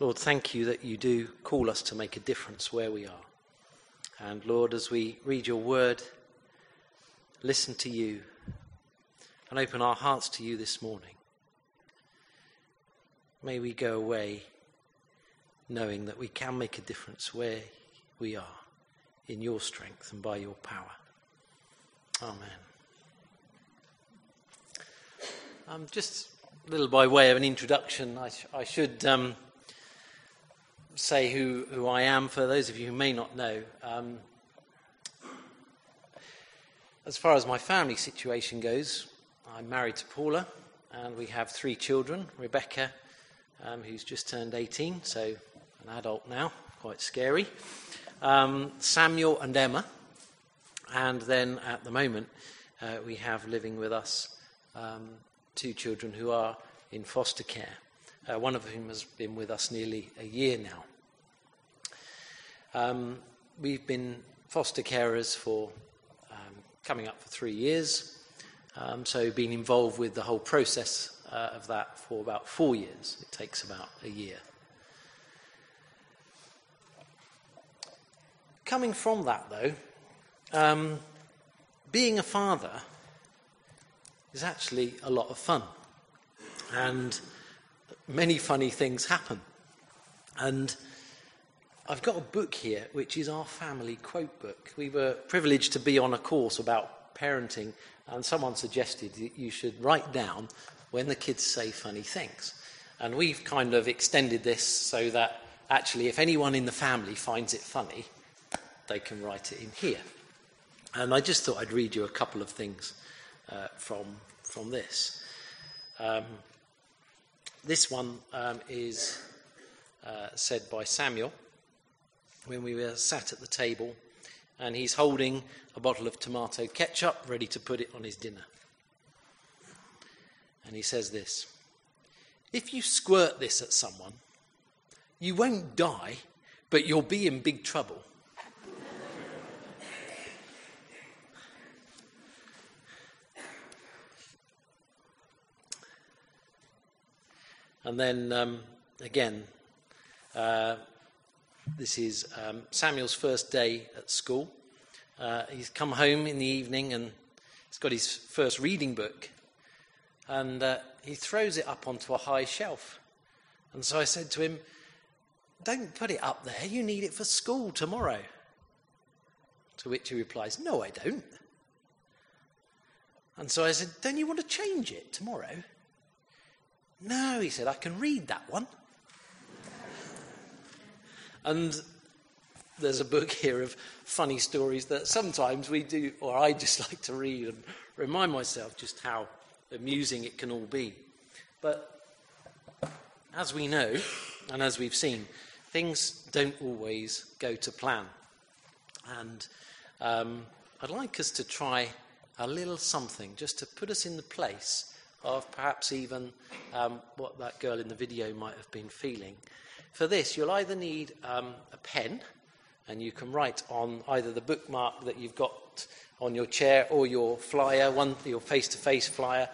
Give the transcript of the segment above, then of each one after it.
Lord, thank you that you do call us to make a difference where we are. And Lord, as we read your word, listen to you, and open our hearts to you this morning, may we go away knowing that we can make a difference where we are in your strength and by your power. Amen. Um, just a little by way of an introduction, I, sh- I should um, say who, who I am for those of you who may not know. Um, as far as my family situation goes, I'm married to Paula, and we have three children Rebecca, um, who's just turned 18, so an adult now, quite scary, um, Samuel and Emma, and then at the moment uh, we have living with us um, two children who are in foster care, uh, one of whom has been with us nearly a year now. Um, we've been foster carers for um, coming up for three years, um, so been involved with the whole process uh, of that for about four years. It takes about a year. Coming from that, though, um, being a father is actually a lot of fun. And many funny things happen. And I've got a book here, which is our family quote book. We were privileged to be on a course about parenting, and someone suggested that you should write down when the kids say funny things. And we've kind of extended this so that actually, if anyone in the family finds it funny, they can write it in here. And I just thought I'd read you a couple of things uh, from, from this. Um, this one um, is uh, said by Samuel when we were sat at the table, and he's holding a bottle of tomato ketchup ready to put it on his dinner. And he says this If you squirt this at someone, you won't die, but you'll be in big trouble. And then um, again, uh, this is um, Samuel's first day at school. Uh, he's come home in the evening and he's got his first reading book. And uh, he throws it up onto a high shelf. And so I said to him, Don't put it up there, you need it for school tomorrow. To which he replies, No, I don't. And so I said, Don't you want to change it tomorrow? No, he said, I can read that one. And there's a book here of funny stories that sometimes we do, or I just like to read and remind myself just how amusing it can all be. But as we know, and as we've seen, things don't always go to plan. And um, I'd like us to try a little something just to put us in the place of perhaps even um, what that girl in the video might have been feeling. For this, you'll either need um, a pen, and you can write on either the bookmark that you've got on your chair or your flyer, one your face-to-face flyer,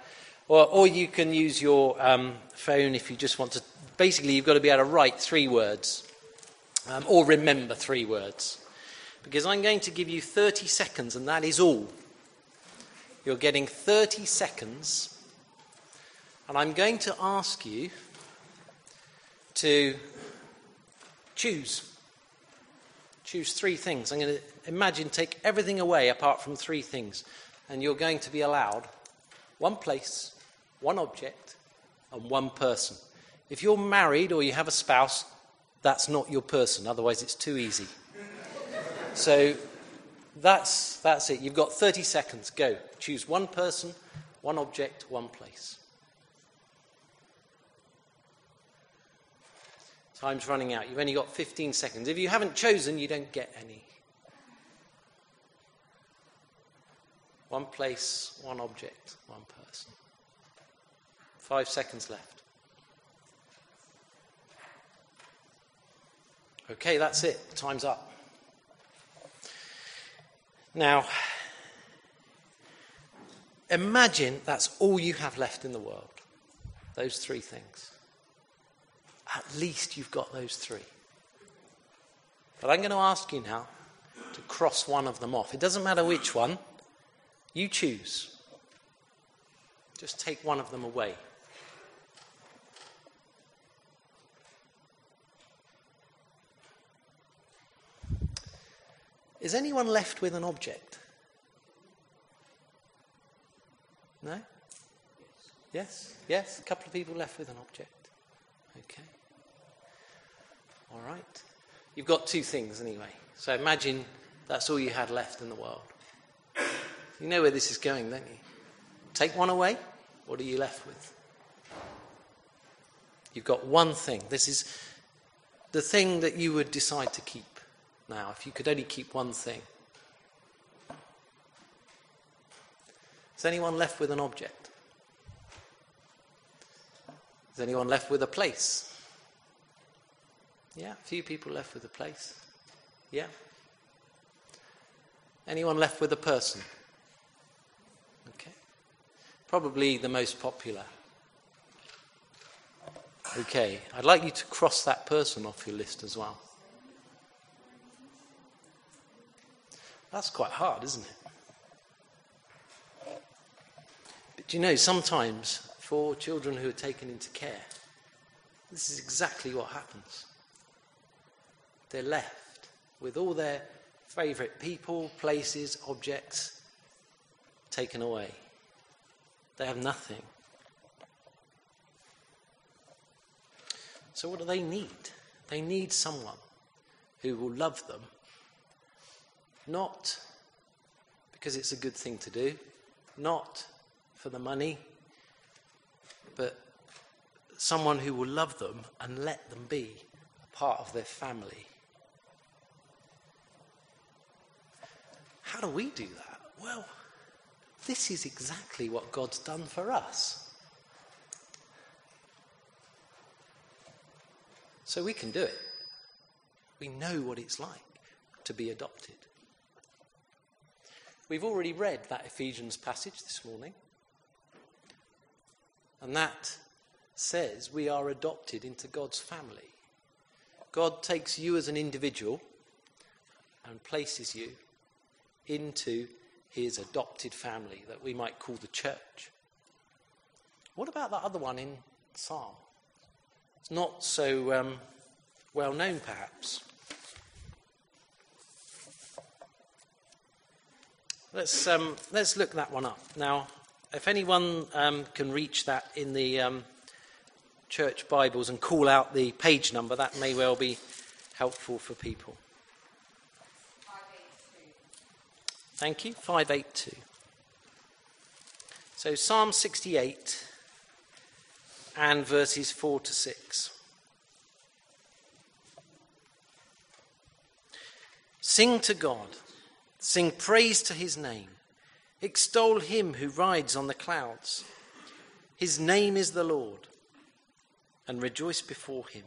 or, or you can use your um, phone if you just want to. Basically, you've got to be able to write three words, um, or remember three words, because I'm going to give you 30 seconds, and that is all. You're getting 30 seconds and I'm going to ask you to choose. Choose three things. I'm going to imagine take everything away apart from three things. And you're going to be allowed one place, one object, and one person. If you're married or you have a spouse, that's not your person. Otherwise, it's too easy. so that's, that's it. You've got 30 seconds. Go. Choose one person, one object, one place. Time's running out. You've only got 15 seconds. If you haven't chosen, you don't get any. One place, one object, one person. Five seconds left. Okay, that's it. Time's up. Now, imagine that's all you have left in the world. Those three things. At least you've got those three. But I'm going to ask you now to cross one of them off. It doesn't matter which one, you choose. Just take one of them away. Is anyone left with an object? No? Yes? Yes? A couple of people left with an object. Okay. All right. You've got two things anyway. So imagine that's all you had left in the world. You know where this is going, don't you? Take one away, what are you left with? You've got one thing. This is the thing that you would decide to keep now, if you could only keep one thing. Is anyone left with an object? Is anyone left with a place? Yeah, a few people left with a place. Yeah. Anyone left with a person? Okay. Probably the most popular. Okay, I'd like you to cross that person off your list as well. That's quite hard, isn't it? But you know, sometimes for children who are taken into care, this is exactly what happens. They're left with all their favourite people, places, objects taken away. They have nothing. So, what do they need? They need someone who will love them, not because it's a good thing to do, not for the money, but someone who will love them and let them be a part of their family. How do we do that? Well, this is exactly what God's done for us. So we can do it. We know what it's like to be adopted. We've already read that Ephesians passage this morning. And that says we are adopted into God's family. God takes you as an individual and places you into his adopted family that we might call the church. What about that other one in Psalm? It's not so um, well known, perhaps. Let's, um, let's look that one up. Now, if anyone um, can reach that in the um, church Bibles and call out the page number, that may well be helpful for people. Thank you. 582. So Psalm 68 and verses 4 to 6. Sing to God, sing praise to his name, extol him who rides on the clouds. His name is the Lord, and rejoice before him.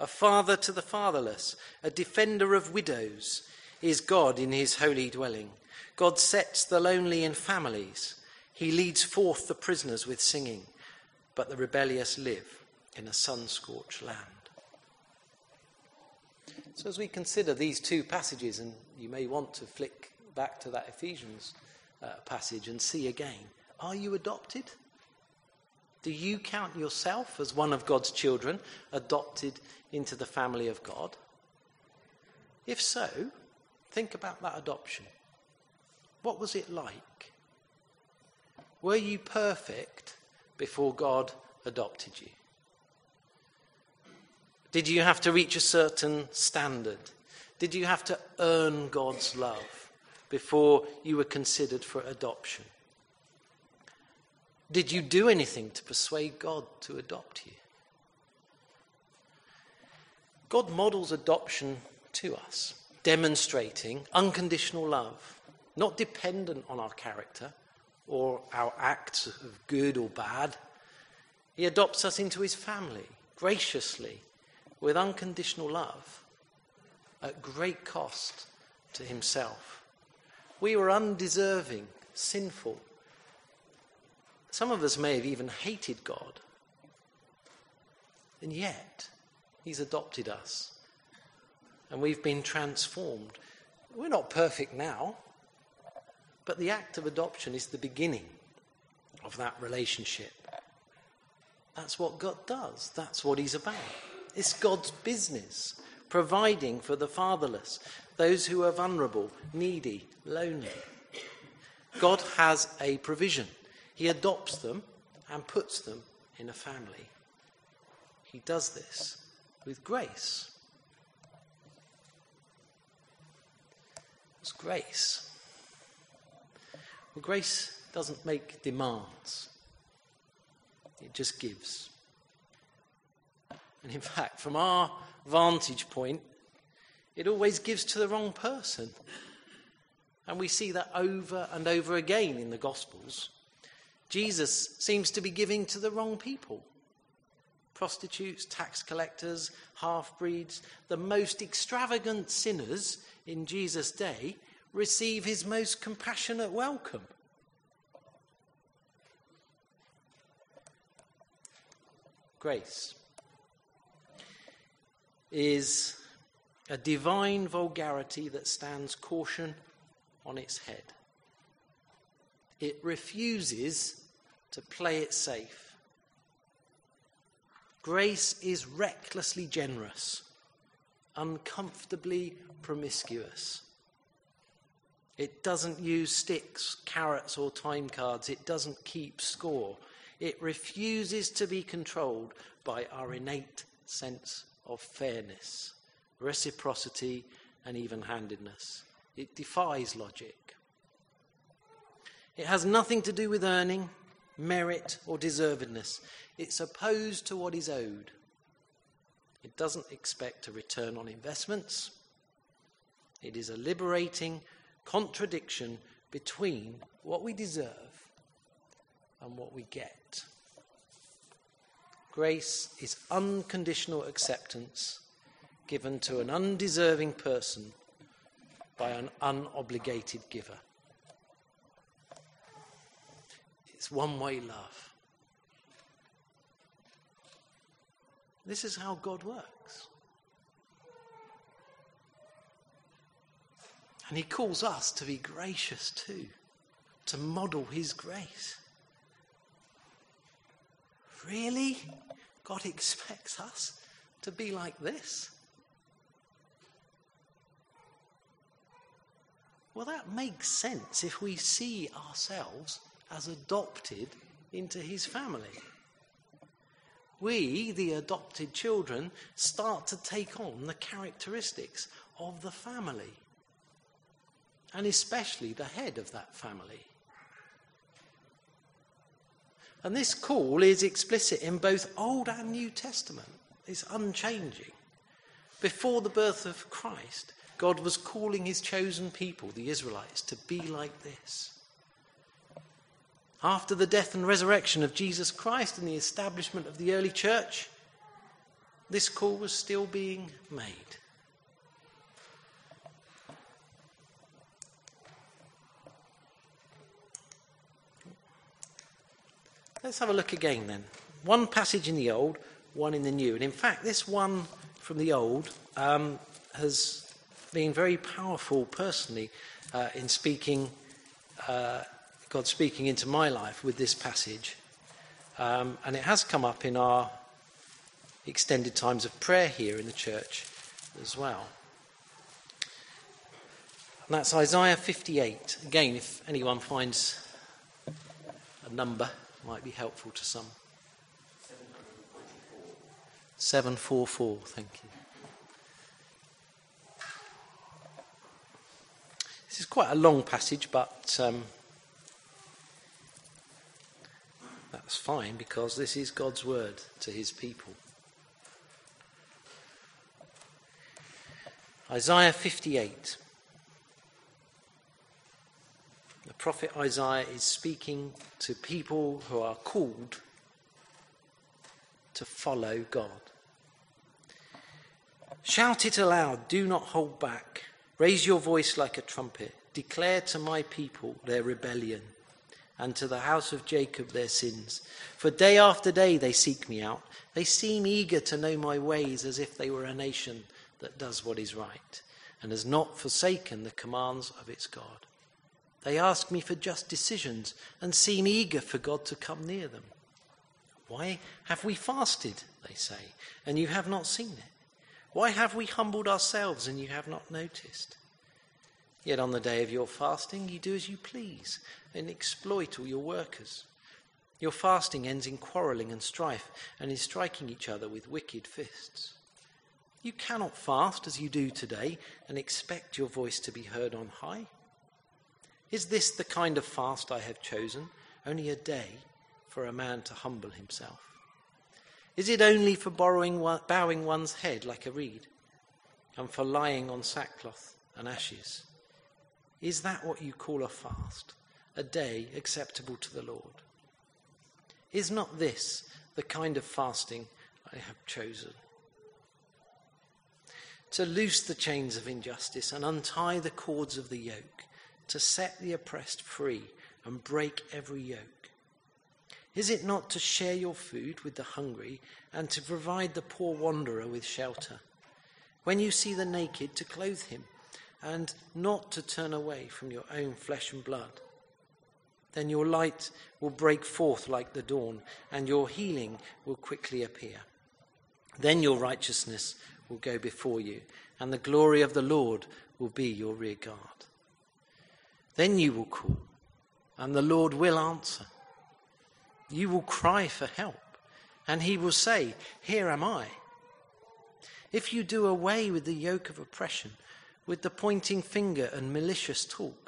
A father to the fatherless, a defender of widows is God in his holy dwelling. God sets the lonely in families. He leads forth the prisoners with singing, but the rebellious live in a sun scorched land. So, as we consider these two passages, and you may want to flick back to that Ephesians uh, passage and see again are you adopted? Do you count yourself as one of God's children, adopted into the family of God? If so, Think about that adoption. What was it like? Were you perfect before God adopted you? Did you have to reach a certain standard? Did you have to earn God's love before you were considered for adoption? Did you do anything to persuade God to adopt you? God models adoption to us demonstrating unconditional love, not dependent on our character or our acts of good or bad. He adopts us into his family graciously with unconditional love at great cost to himself. We were undeserving, sinful. Some of us may have even hated God. And yet, He's adopted us. And we've been transformed. We're not perfect now, but the act of adoption is the beginning of that relationship. That's what God does, that's what He's about. It's God's business, providing for the fatherless, those who are vulnerable, needy, lonely. God has a provision. He adopts them and puts them in a family. He does this with grace. It's grace. Well, grace doesn't make demands, it just gives. And in fact, from our vantage point, it always gives to the wrong person. And we see that over and over again in the Gospels. Jesus seems to be giving to the wrong people prostitutes, tax collectors, half breeds, the most extravagant sinners in Jesus' day receive his most compassionate welcome. Grace is a divine vulgarity that stands caution on its head. It refuses to play it safe. Grace is recklessly generous, uncomfortably promiscuous. It doesn't use sticks, carrots, or time cards. It doesn't keep score. It refuses to be controlled by our innate sense of fairness, reciprocity, and even handedness. It defies logic. It has nothing to do with earning, merit, or deservedness. It's opposed to what is owed. It doesn't expect a return on investments. It is a liberating contradiction between what we deserve and what we get. Grace is unconditional acceptance given to an undeserving person by an unobligated giver. It's one way love. This is how God works. And He calls us to be gracious too, to model His grace. Really? God expects us to be like this? Well, that makes sense if we see ourselves as adopted into his family. We, the adopted children, start to take on the characteristics of the family, and especially the head of that family. And this call is explicit in both Old and New Testament. It's unchanging. Before the birth of Christ, God was calling his chosen people, the Israelites, to be like this. After the death and resurrection of Jesus Christ and the establishment of the early church, this call was still being made. Let's have a look again then. One passage in the Old, one in the New. And in fact, this one from the Old um, has been very powerful personally uh, in speaking, uh, God speaking into my life with this passage. Um, and it has come up in our extended times of prayer here in the church as well. And that's Isaiah 58. Again, if anyone finds a number might be helpful to some. 744, thank you. This is quite a long passage, but um, that's fine because this is God's word to his people. Isaiah 58. The prophet Isaiah is speaking to people who are called to follow God. Shout it aloud, do not hold back. Raise your voice like a trumpet. Declare to my people their rebellion and to the house of Jacob their sins. For day after day they seek me out. They seem eager to know my ways as if they were a nation that does what is right and has not forsaken the commands of its God. They ask me for just decisions and seem eager for God to come near them. Why have we fasted, they say, and you have not seen it? Why have we humbled ourselves and you have not noticed? Yet on the day of your fasting, you do as you please and exploit all your workers. Your fasting ends in quarrelling and strife and in striking each other with wicked fists. You cannot fast as you do today and expect your voice to be heard on high. Is this the kind of fast I have chosen? Only a day for a man to humble himself? Is it only for bowing one's head like a reed and for lying on sackcloth and ashes? Is that what you call a fast, a day acceptable to the Lord? Is not this the kind of fasting I have chosen? To loose the chains of injustice and untie the cords of the yoke to set the oppressed free and break every yoke? Is it not to share your food with the hungry and to provide the poor wanderer with shelter? When you see the naked, to clothe him and not to turn away from your own flesh and blood? Then your light will break forth like the dawn, and your healing will quickly appear. Then your righteousness will go before you, and the glory of the Lord will be your rear guard. Then you will call, and the Lord will answer. You will cry for help, and he will say, Here am I. If you do away with the yoke of oppression, with the pointing finger and malicious talk,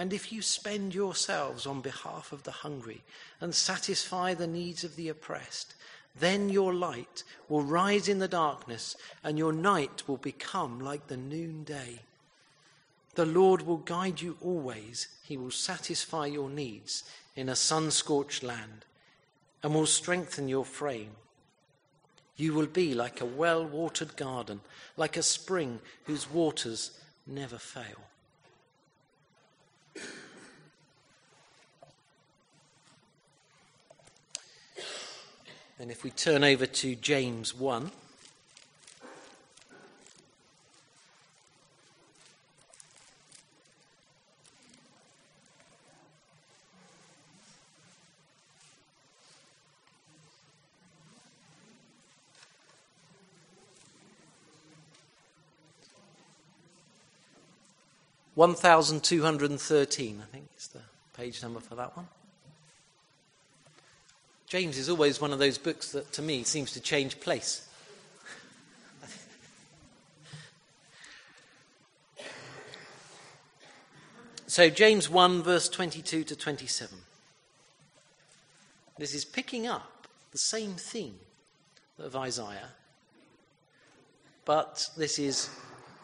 and if you spend yourselves on behalf of the hungry and satisfy the needs of the oppressed, then your light will rise in the darkness, and your night will become like the noonday. The Lord will guide you always. He will satisfy your needs in a sun scorched land and will strengthen your frame. You will be like a well watered garden, like a spring whose waters never fail. And if we turn over to James 1. 1213, I think is the page number for that one. James is always one of those books that to me seems to change place. so, James 1, verse 22 to 27. This is picking up the same theme of Isaiah, but this is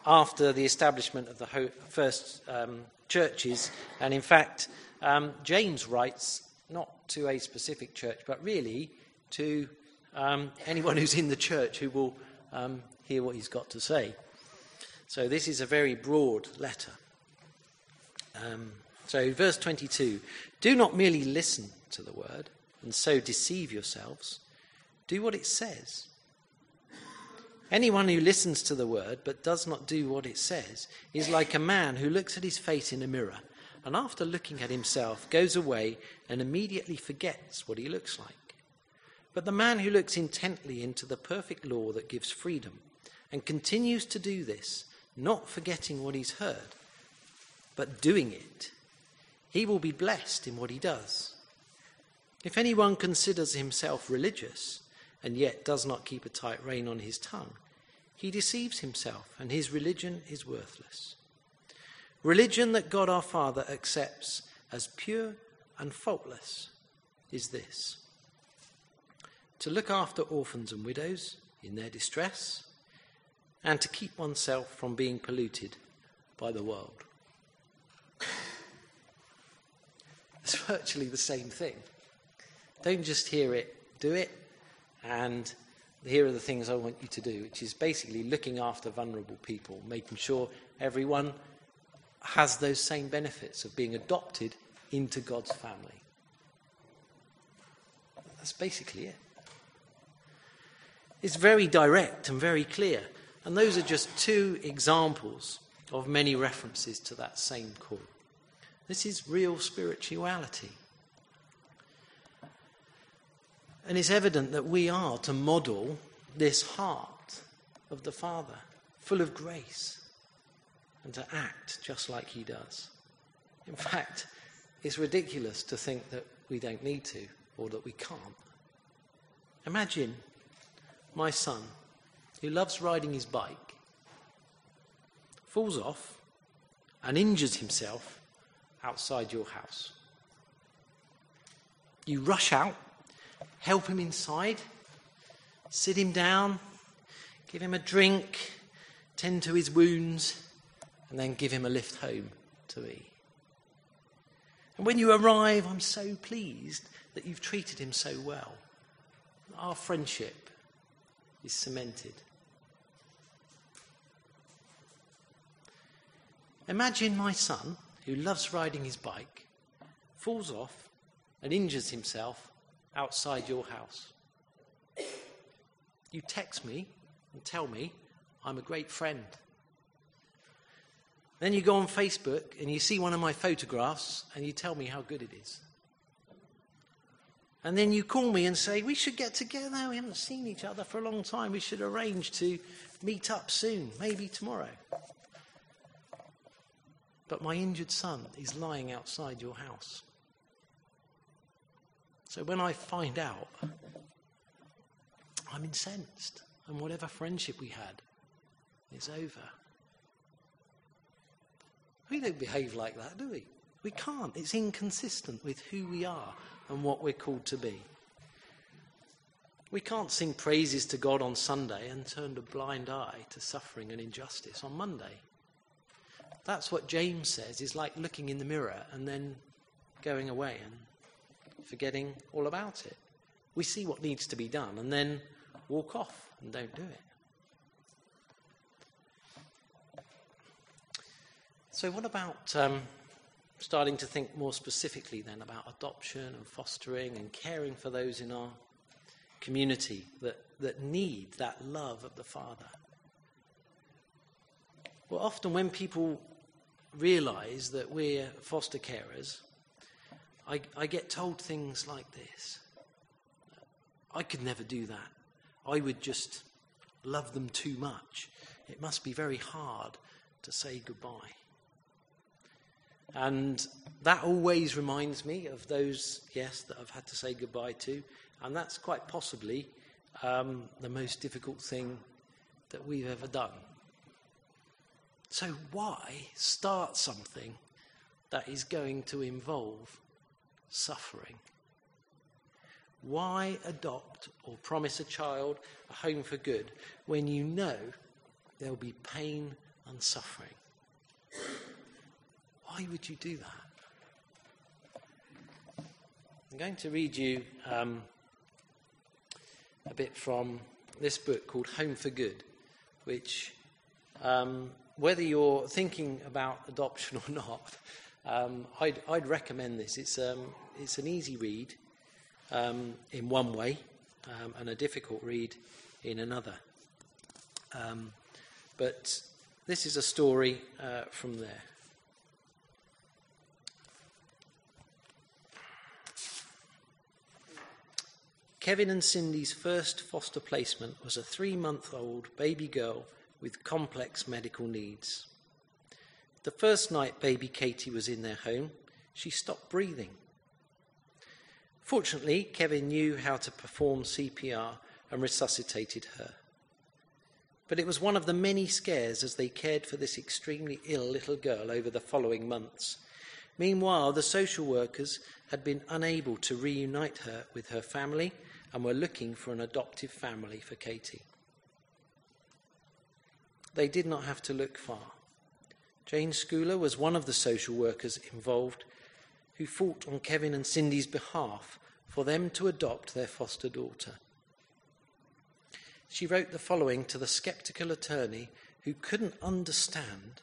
after the establishment of the first um, churches. And in fact, um, James writes to a specific church, but really to um, anyone who's in the church who will um, hear what he's got to say. So this is a very broad letter. Um, so, verse 22 Do not merely listen to the word and so deceive yourselves, do what it says. Anyone who listens to the word but does not do what it says is like a man who looks at his face in a mirror and after looking at himself goes away and immediately forgets what he looks like. But the man who looks intently into the perfect law that gives freedom and continues to do this, not forgetting what he's heard, but doing it, he will be blessed in what he does. If anyone considers himself religious, and yet does not keep a tight rein on his tongue, he deceives himself, and his religion is worthless. Religion that God our Father accepts as pure and faultless is this to look after orphans and widows in their distress, and to keep oneself from being polluted by the world. It's virtually the same thing. Don't just hear it, do it, and here are the things I want you to do, which is basically looking after vulnerable people, making sure everyone has those same benefits of being adopted into God's family. That's basically it. It's very direct and very clear. And those are just two examples of many references to that same call. This is real spirituality. And it's evident that we are to model this heart of the Father, full of grace, and to act just like He does. In fact, it's ridiculous to think that we don't need to or that we can't. Imagine my son, who loves riding his bike, falls off and injures himself outside your house. You rush out, help him inside, sit him down, give him a drink, tend to his wounds, and then give him a lift home to me. And when you arrive, I'm so pleased that you've treated him so well. Our friendship is cemented. Imagine my son, who loves riding his bike, falls off and injures himself outside your house. You text me and tell me I'm a great friend. Then you go on Facebook and you see one of my photographs and you tell me how good it is. And then you call me and say, We should get together. We haven't seen each other for a long time. We should arrange to meet up soon, maybe tomorrow. But my injured son is lying outside your house. So when I find out, I'm incensed. And whatever friendship we had is over. We don't behave like that, do we? We can't. It's inconsistent with who we are and what we're called to be. We can't sing praises to God on Sunday and turn a blind eye to suffering and injustice on Monday. That's what James says is like looking in the mirror and then going away and forgetting all about it. We see what needs to be done and then walk off and don't do it. So, what about um, starting to think more specifically then about adoption and fostering and caring for those in our community that, that need that love of the Father? Well, often when people realize that we're foster carers, I, I get told things like this I could never do that. I would just love them too much. It must be very hard to say goodbye. And that always reminds me of those, yes, that I've had to say goodbye to. And that's quite possibly um, the most difficult thing that we've ever done. So, why start something that is going to involve suffering? Why adopt or promise a child a home for good when you know there'll be pain and suffering? Why would you do that? I'm going to read you um, a bit from this book called Home for Good, which, um, whether you're thinking about adoption or not, um, I'd, I'd, recommend this. It's, um, it's an easy read um, in one way um, and a difficult read in another. but this is a story uh, from there. Kevin and Cindy's first foster placement was a three month old baby girl with complex medical needs. The first night baby Katie was in their home, she stopped breathing. Fortunately, Kevin knew how to perform CPR and resuscitated her. But it was one of the many scares as they cared for this extremely ill little girl over the following months. Meanwhile, the social workers had been unable to reunite her with her family and were looking for an adoptive family for Katie. They did not have to look far. Jane Schooler was one of the social workers involved who fought on Kevin and Cindy's behalf for them to adopt their foster daughter. She wrote the following to the skeptical attorney who couldn't understand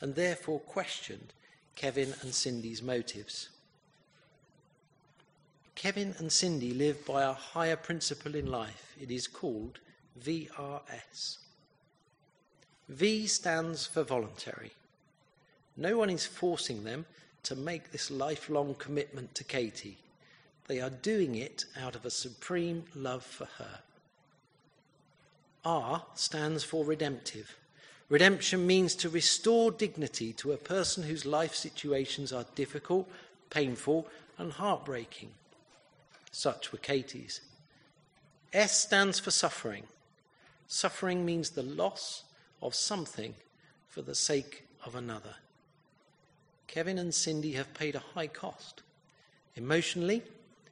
and therefore questioned Kevin and Cindy's motives. Kevin and Cindy live by a higher principle in life. It is called VRS. V stands for voluntary. No one is forcing them to make this lifelong commitment to Katie. They are doing it out of a supreme love for her. R stands for redemptive. Redemption means to restore dignity to a person whose life situations are difficult, painful, and heartbreaking. Such were Katie's. S stands for suffering. Suffering means the loss of something for the sake of another. Kevin and Cindy have paid a high cost emotionally,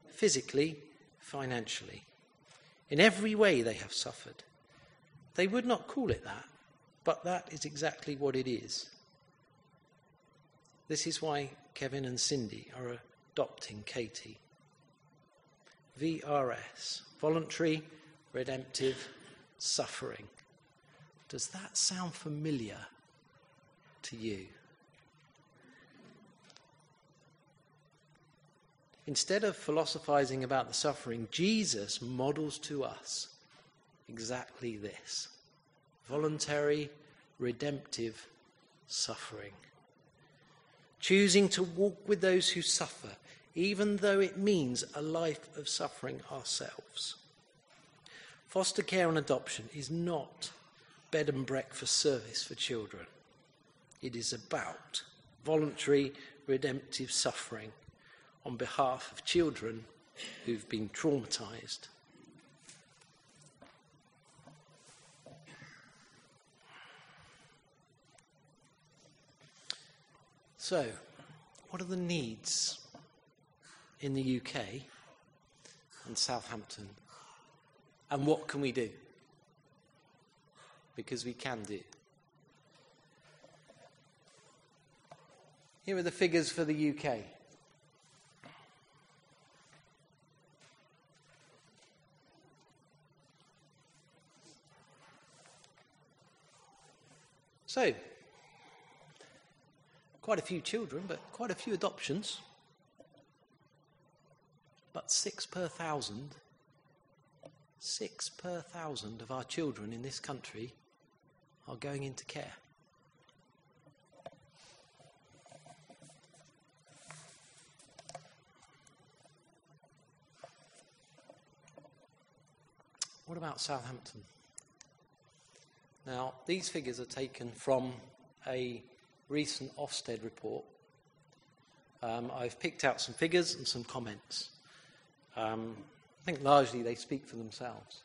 physically, financially. In every way, they have suffered. They would not call it that, but that is exactly what it is. This is why Kevin and Cindy are adopting Katie. VRS, voluntary, redemptive, suffering. Does that sound familiar to you? Instead of philosophizing about the suffering, Jesus models to us exactly this voluntary, redemptive suffering. Choosing to walk with those who suffer, even though it means a life of suffering ourselves. Foster care and adoption is not bed and breakfast service for children. It is about voluntary, redemptive suffering on behalf of children who've been traumatized. So, what are the needs in the UK and Southampton? And what can we do? Because we can do. Here are the figures for the UK. So, quite a few children, but quite a few adoptions. But six per thousand, six per thousand of our children in this country are going into care. What about Southampton? Now, these figures are taken from a recent Ofsted report. Um, I've picked out some figures and some comments. Um, I think largely they speak for themselves.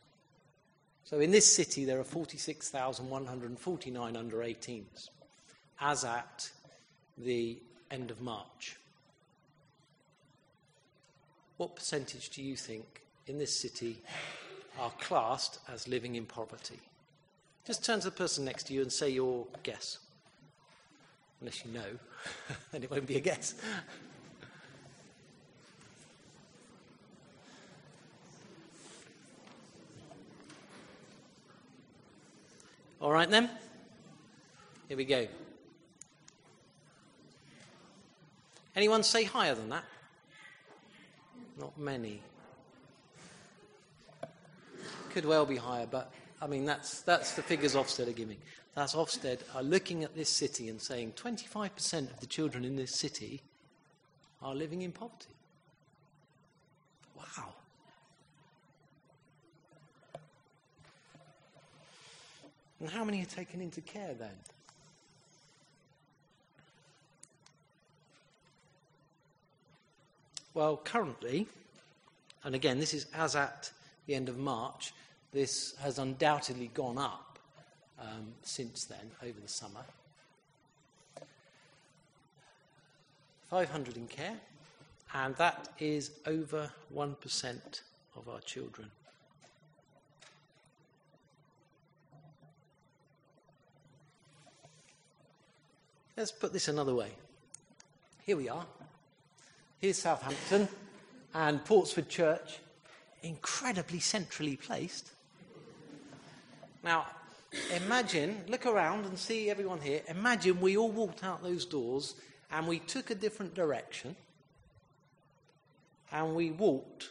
So in this city, there are 46,149 under 18s, as at the end of March. What percentage do you think in this city are classed as living in poverty? Just turn to the person next to you and say your guess. Unless you know, then it won't be a guess. All right then. Here we go. Anyone say higher than that? Not many. Could well be higher, but I mean, that's, that's the figures Ofsted are giving. That's Ofsted are looking at this city and saying 25% of the children in this city are living in poverty. Wow. And how many are taken into care then? Well, currently, and again, this is as at the end of March, this has undoubtedly gone up um, since then, over the summer. 500 in care, and that is over 1% of our children. Let's put this another way. Here we are. Here's Southampton and Portswood Church, incredibly centrally placed. Now, imagine, look around and see everyone here. Imagine we all walked out those doors and we took a different direction. and we walked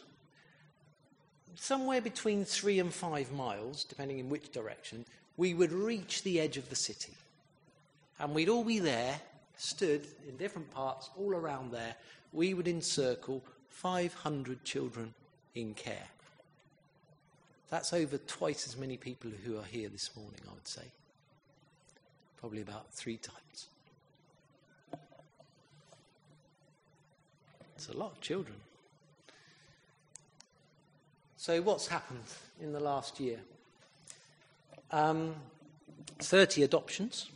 somewhere between three and five miles, depending in which direction, we would reach the edge of the city. And we'd all be there, stood in different parts, all around there. We would encircle 500 children in care. That's over twice as many people who are here this morning, I would say. Probably about three times. It's a lot of children. So, what's happened in the last year? Um, 30 adoptions.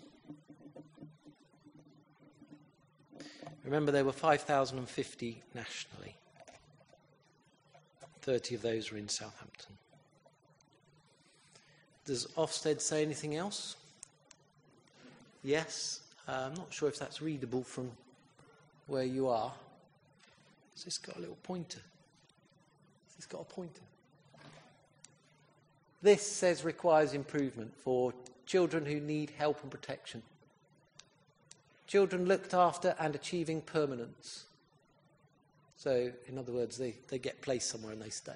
Remember, there were 5,050 nationally. 30 of those were in Southampton. Does Ofsted say anything else? Yes. Uh, I'm not sure if that's readable from where you are. Has this got a little pointer? Has this got a pointer? This says requires improvement for children who need help and protection. Children looked after and achieving permanence. So, in other words, they, they get placed somewhere and they stay.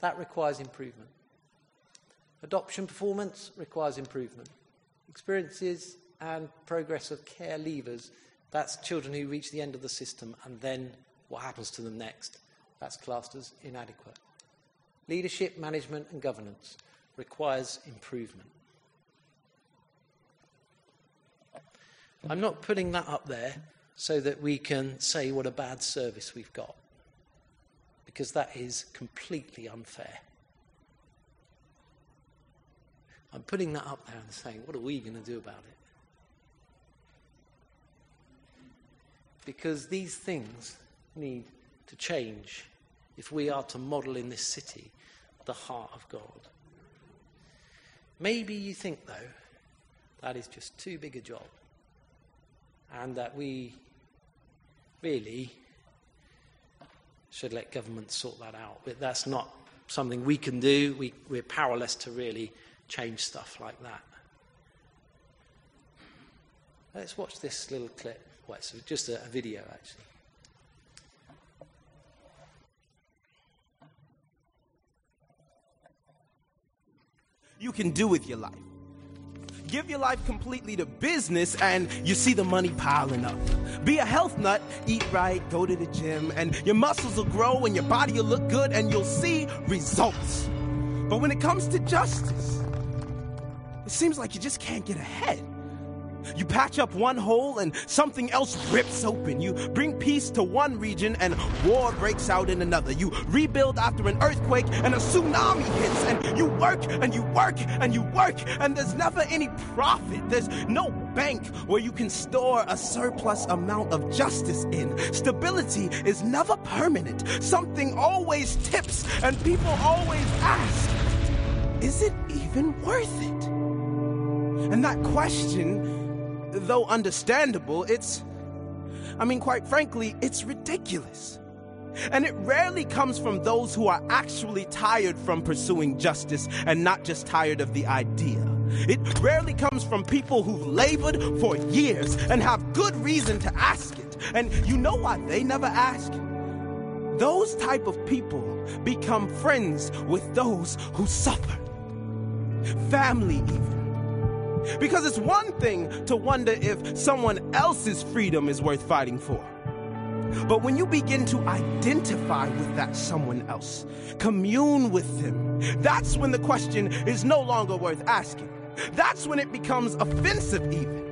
That requires improvement. Adoption performance requires improvement. Experiences and progress of care leavers, that's children who reach the end of the system and then what happens to them next. That's classed as inadequate. Leadership, management, and governance requires improvement. I'm not putting that up there so that we can say what a bad service we've got, because that is completely unfair. I'm putting that up there and saying, what are we going to do about it? Because these things need to change if we are to model in this city the heart of God. Maybe you think, though, that is just too big a job and that we really should let government sort that out. But that's not something we can do. We, we're powerless to really change stuff like that. Let's watch this little clip. Well, it's just a, a video, actually. you can do with your life. Give your life completely to business and you see the money piling up. Be a health nut, eat right, go to the gym, and your muscles will grow and your body will look good and you'll see results. But when it comes to justice, it seems like you just can't get ahead. You patch up one hole and something else rips open. You bring peace to one region and war breaks out in another. You rebuild after an earthquake and a tsunami hits. And you work and you work and you work and there's never any profit. There's no bank where you can store a surplus amount of justice in. Stability is never permanent. Something always tips and people always ask, is it even worth it? And that question though understandable, it's, I mean, quite frankly, it's ridiculous. And it rarely comes from those who are actually tired from pursuing justice and not just tired of the idea. It rarely comes from people who've labored for years and have good reason to ask it. And you know why they never ask? Those type of people become friends with those who suffer. Family even. Because it's one thing to wonder if someone else's freedom is worth fighting for. But when you begin to identify with that someone else, commune with them, that's when the question is no longer worth asking. That's when it becomes offensive, even.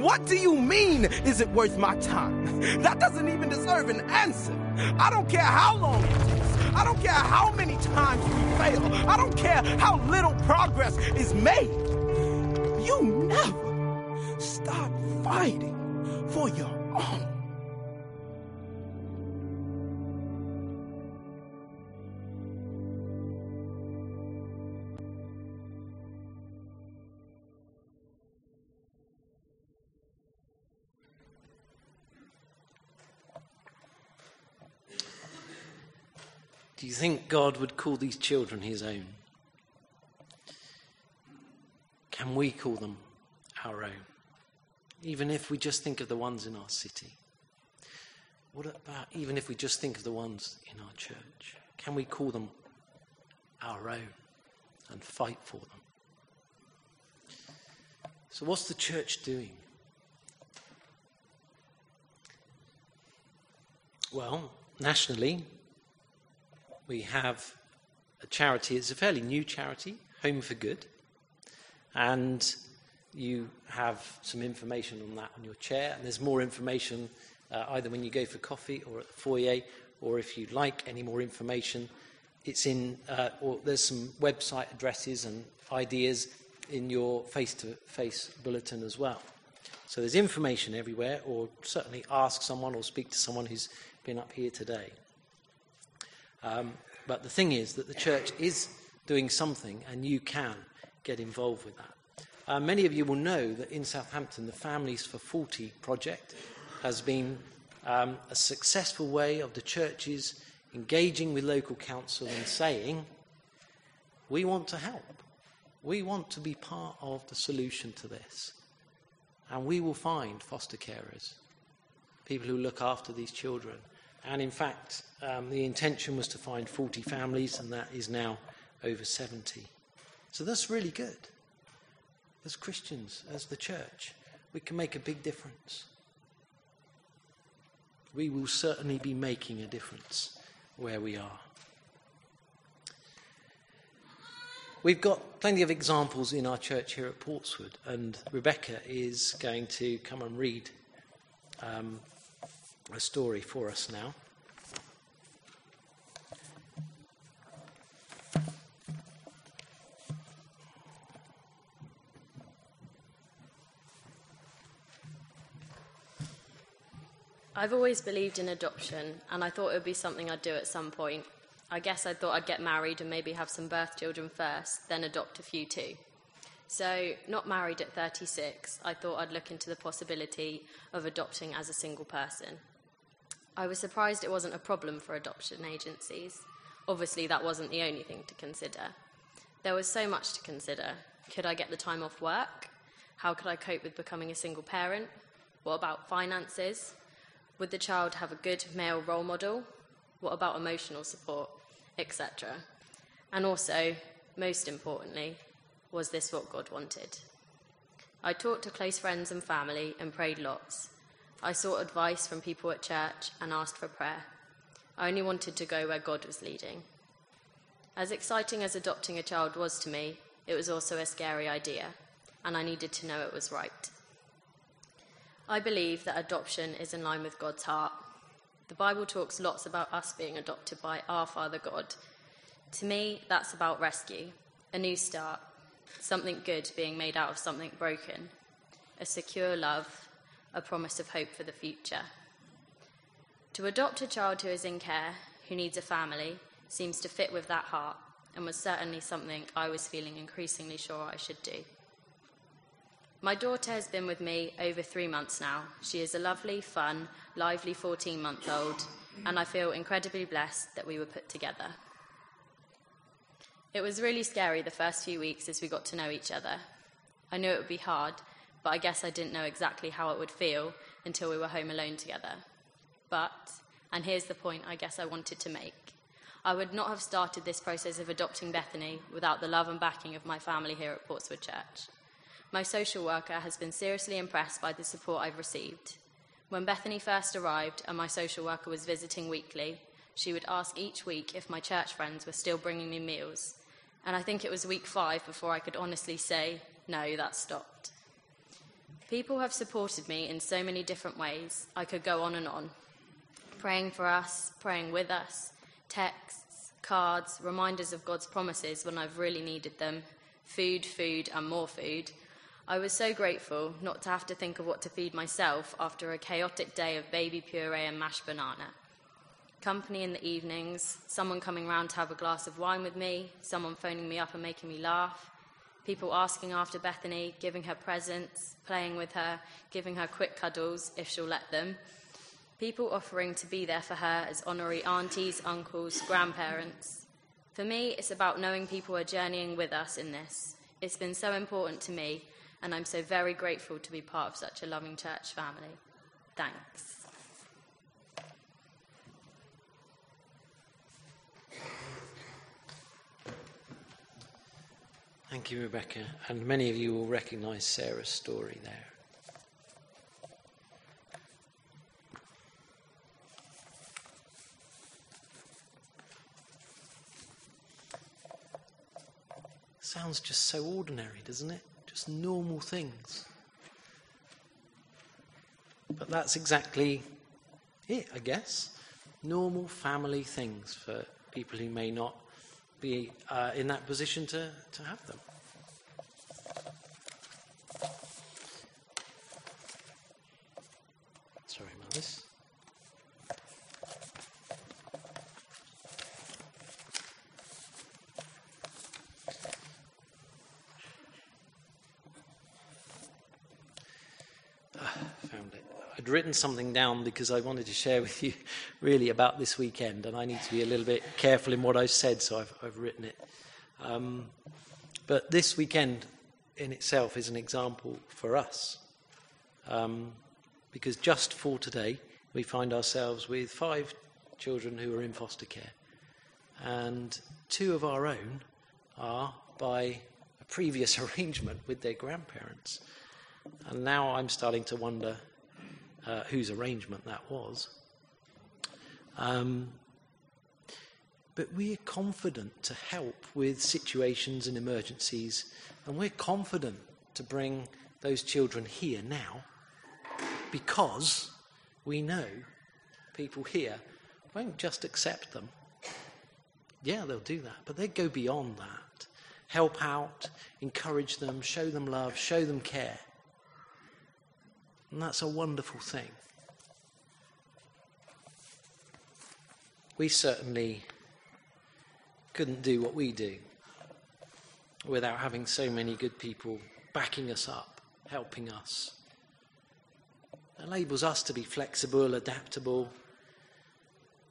What do you mean, is it worth my time? That doesn't even deserve an answer. I don't care how long it takes. I don't care how many times we fail. I don't care how little progress is made you never stop fighting for your own. Do you think God would call these children his own? Can we call them our own? Even if we just think of the ones in our city. What about even if we just think of the ones in our church? Can we call them our own and fight for them? So, what's the church doing? Well, nationally, we have a charity. It's a fairly new charity, Home for Good. And you have some information on that on your chair. And there's more information uh, either when you go for coffee or at the foyer, or if you'd like any more information, it's in, uh, or there's some website addresses and ideas in your face to face bulletin as well. So there's information everywhere, or certainly ask someone or speak to someone who's been up here today. Um, but the thing is that the church is doing something, and you can get involved with that. Uh, many of you will know that in Southampton, the Families for 40 project has been um, a successful way of the churches engaging with local council and saying, we want to help. We want to be part of the solution to this. And we will find foster carers, people who look after these children. And in fact, um, the intention was to find 40 families, and that is now over 70. So that's really good. As Christians, as the church, we can make a big difference we will certainly be making a difference where we are. We've got plenty of examples in our church here at Portswood, and Rebecca is going to come and read um, a story for us now. I've always believed in adoption, and I thought it would be something I'd do at some point. I guess I thought I'd get married and maybe have some birth children first, then adopt a few too. So, not married at 36, I thought I'd look into the possibility of adopting as a single person. I was surprised it wasn't a problem for adoption agencies. Obviously, that wasn't the only thing to consider. There was so much to consider. Could I get the time off work? How could I cope with becoming a single parent? What about finances? Would the child have a good male role model? What about emotional support, etc.? And also, most importantly, was this what God wanted? I talked to close friends and family and prayed lots. I sought advice from people at church and asked for prayer. I only wanted to go where God was leading. As exciting as adopting a child was to me, it was also a scary idea, and I needed to know it was right. I believe that adoption is in line with God's heart. The Bible talks lots about us being adopted by our Father God. To me, that's about rescue, a new start, something good being made out of something broken, a secure love, a promise of hope for the future. To adopt a child who is in care, who needs a family, seems to fit with that heart and was certainly something I was feeling increasingly sure I should do. My daughter has been with me over three months now. She is a lovely, fun, lively 14 month old, and I feel incredibly blessed that we were put together. It was really scary the first few weeks as we got to know each other. I knew it would be hard, but I guess I didn't know exactly how it would feel until we were home alone together. But, and here's the point I guess I wanted to make I would not have started this process of adopting Bethany without the love and backing of my family here at Portswood Church. My social worker has been seriously impressed by the support I've received. When Bethany first arrived and my social worker was visiting weekly, she would ask each week if my church friends were still bringing me meals. And I think it was week five before I could honestly say, no, that stopped. People have supported me in so many different ways. I could go on and on. Praying for us, praying with us, texts, cards, reminders of God's promises when I've really needed them, food, food, and more food, I was so grateful not to have to think of what to feed myself after a chaotic day of baby puree and mashed banana. Company in the evenings, someone coming round to have a glass of wine with me, someone phoning me up and making me laugh, people asking after Bethany, giving her presents, playing with her, giving her quick cuddles if she'll let them, people offering to be there for her as honorary aunties, uncles, grandparents. For me, it's about knowing people are journeying with us in this. It's been so important to me and I'm so very grateful to be part of such a loving church family. Thanks. Thank you, Rebecca. And many of you will recognize Sarah's story there. Sounds just so ordinary, doesn't it? Just normal things. But that's exactly it, I guess. Normal family things for people who may not be uh, in that position to, to have them. Sorry about this. found it. I'd written something down because I wanted to share with you really about this weekend, and I need to be a little bit careful in what I've said, so I've, I've written it. Um, but this weekend in itself is an example for us. Um, because just for today, we find ourselves with five children who are in foster care. And two of our own are by a previous arrangement with their grandparents. And now I'm starting to wonder uh, whose arrangement that was. Um, but we're confident to help with situations and emergencies, and we're confident to bring those children here now because we know people here won't just accept them. Yeah, they'll do that, but they go beyond that. Help out, encourage them, show them love, show them care. And that's a wonderful thing. We certainly couldn't do what we do without having so many good people backing us up, helping us. It enables us to be flexible, adaptable,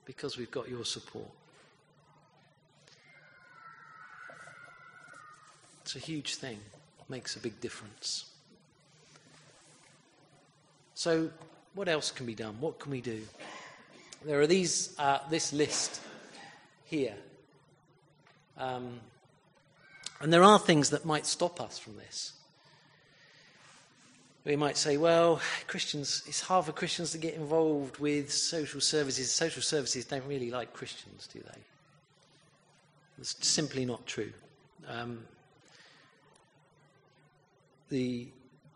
because we've got your support. It's a huge thing, makes a big difference. So, what else can be done? What can we do? There are these, uh, this list here. Um, and there are things that might stop us from this. We might say, well, Christians, it's hard for Christians to get involved with social services. Social services don't really like Christians, do they? It's simply not true. Um, the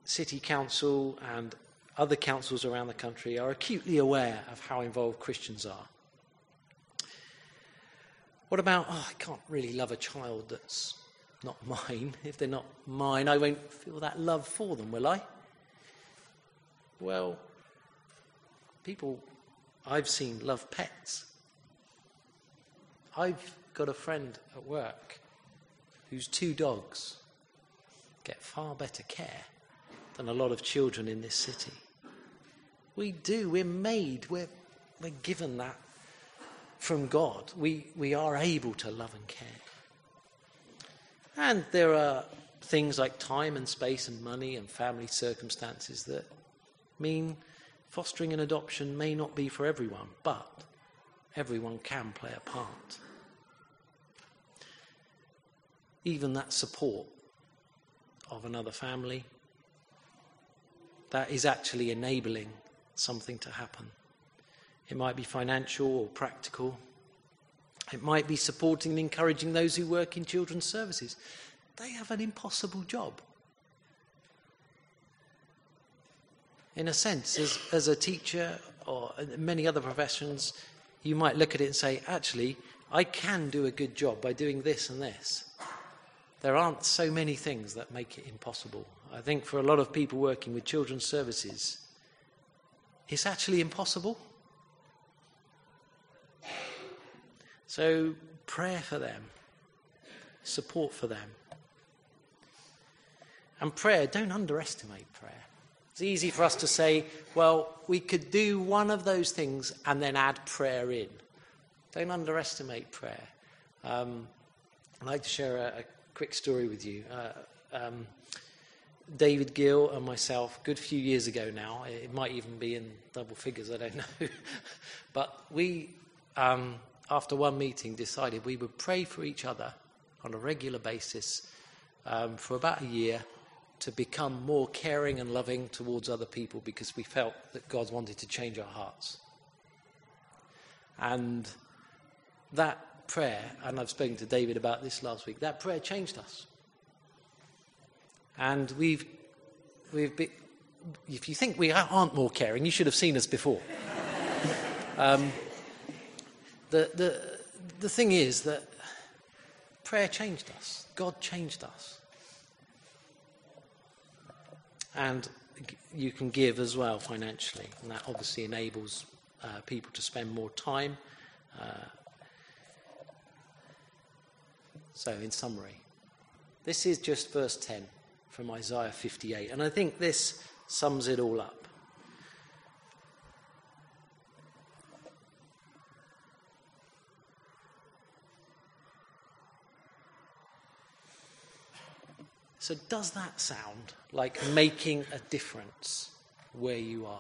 city council and other councils around the country are acutely aware of how involved Christians are. What about, oh, I can't really love a child that's not mine. If they're not mine, I won't feel that love for them, will I? Well, people I've seen love pets. I've got a friend at work whose two dogs get far better care than a lot of children in this city. We do. We're made. We're, we're given that from God. We, we are able to love and care. And there are things like time and space and money and family circumstances that mean fostering and adoption may not be for everyone, but everyone can play a part. Even that support of another family, that is actually enabling something to happen. It might be financial or practical. It might be supporting and encouraging those who work in children's services. They have an impossible job. In a sense, as, as a teacher or many other professions, you might look at it and say, actually, I can do a good job by doing this and this. There aren't so many things that make it impossible. I think for a lot of people working with children's services, it's actually impossible. So, prayer for them, support for them. And prayer, don't underestimate prayer. It's easy for us to say, well, we could do one of those things and then add prayer in. Don't underestimate prayer. Um, I'd like to share a, a quick story with you. Uh, um, David Gill and myself, good few years ago now. It might even be in double figures, I don't know. but we, um, after one meeting, decided we would pray for each other on a regular basis um, for about a year to become more caring and loving towards other people because we felt that God wanted to change our hearts. And that prayer, and I've spoken to David about this last week, that prayer changed us. And we've, we've been, if you think we aren't more caring, you should have seen us before. um, the, the, the thing is that prayer changed us, God changed us. And you can give as well financially, and that obviously enables uh, people to spend more time. Uh, so, in summary, this is just verse 10 from Isaiah 58, and I think this sums it all up. So, does that sound like making a difference where you are?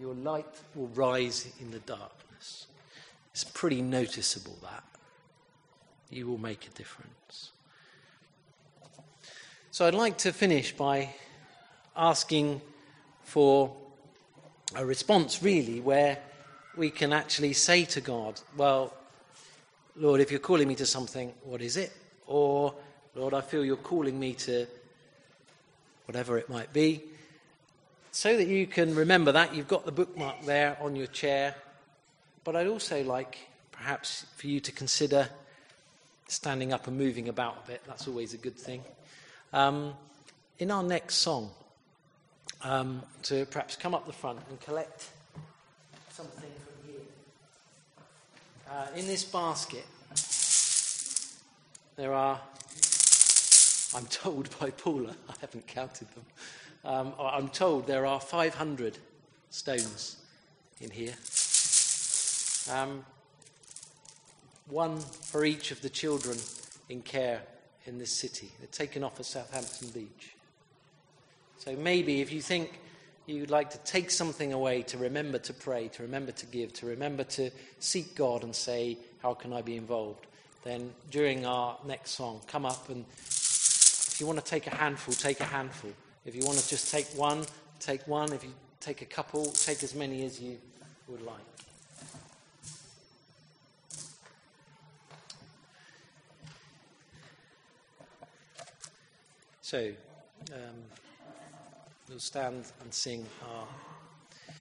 Your light will rise in the darkness. It's pretty noticeable that. You will make a difference. So, I'd like to finish by asking for a response, really, where we can actually say to God, Well, Lord, if you're calling me to something, what is it? Or Lord, I feel you're calling me to whatever it might be. So that you can remember that, you've got the bookmark there on your chair. But I'd also like perhaps for you to consider standing up and moving about a bit. That's always a good thing. Um, in our next song, um, to perhaps come up the front and collect something from here. Uh, in this basket, there are I'm told by Paula, I haven't counted them, um, I'm told there are 500 stones in here. Um, one for each of the children in care in this city. They're taken off at Southampton Beach. So maybe if you think you'd like to take something away to remember to pray, to remember to give, to remember to seek God and say, How can I be involved? Then during our next song, come up and if you want to take a handful, take a handful. If you want to just take one, take one. If you take a couple, take as many as you would like. So, um, we'll stand and sing our.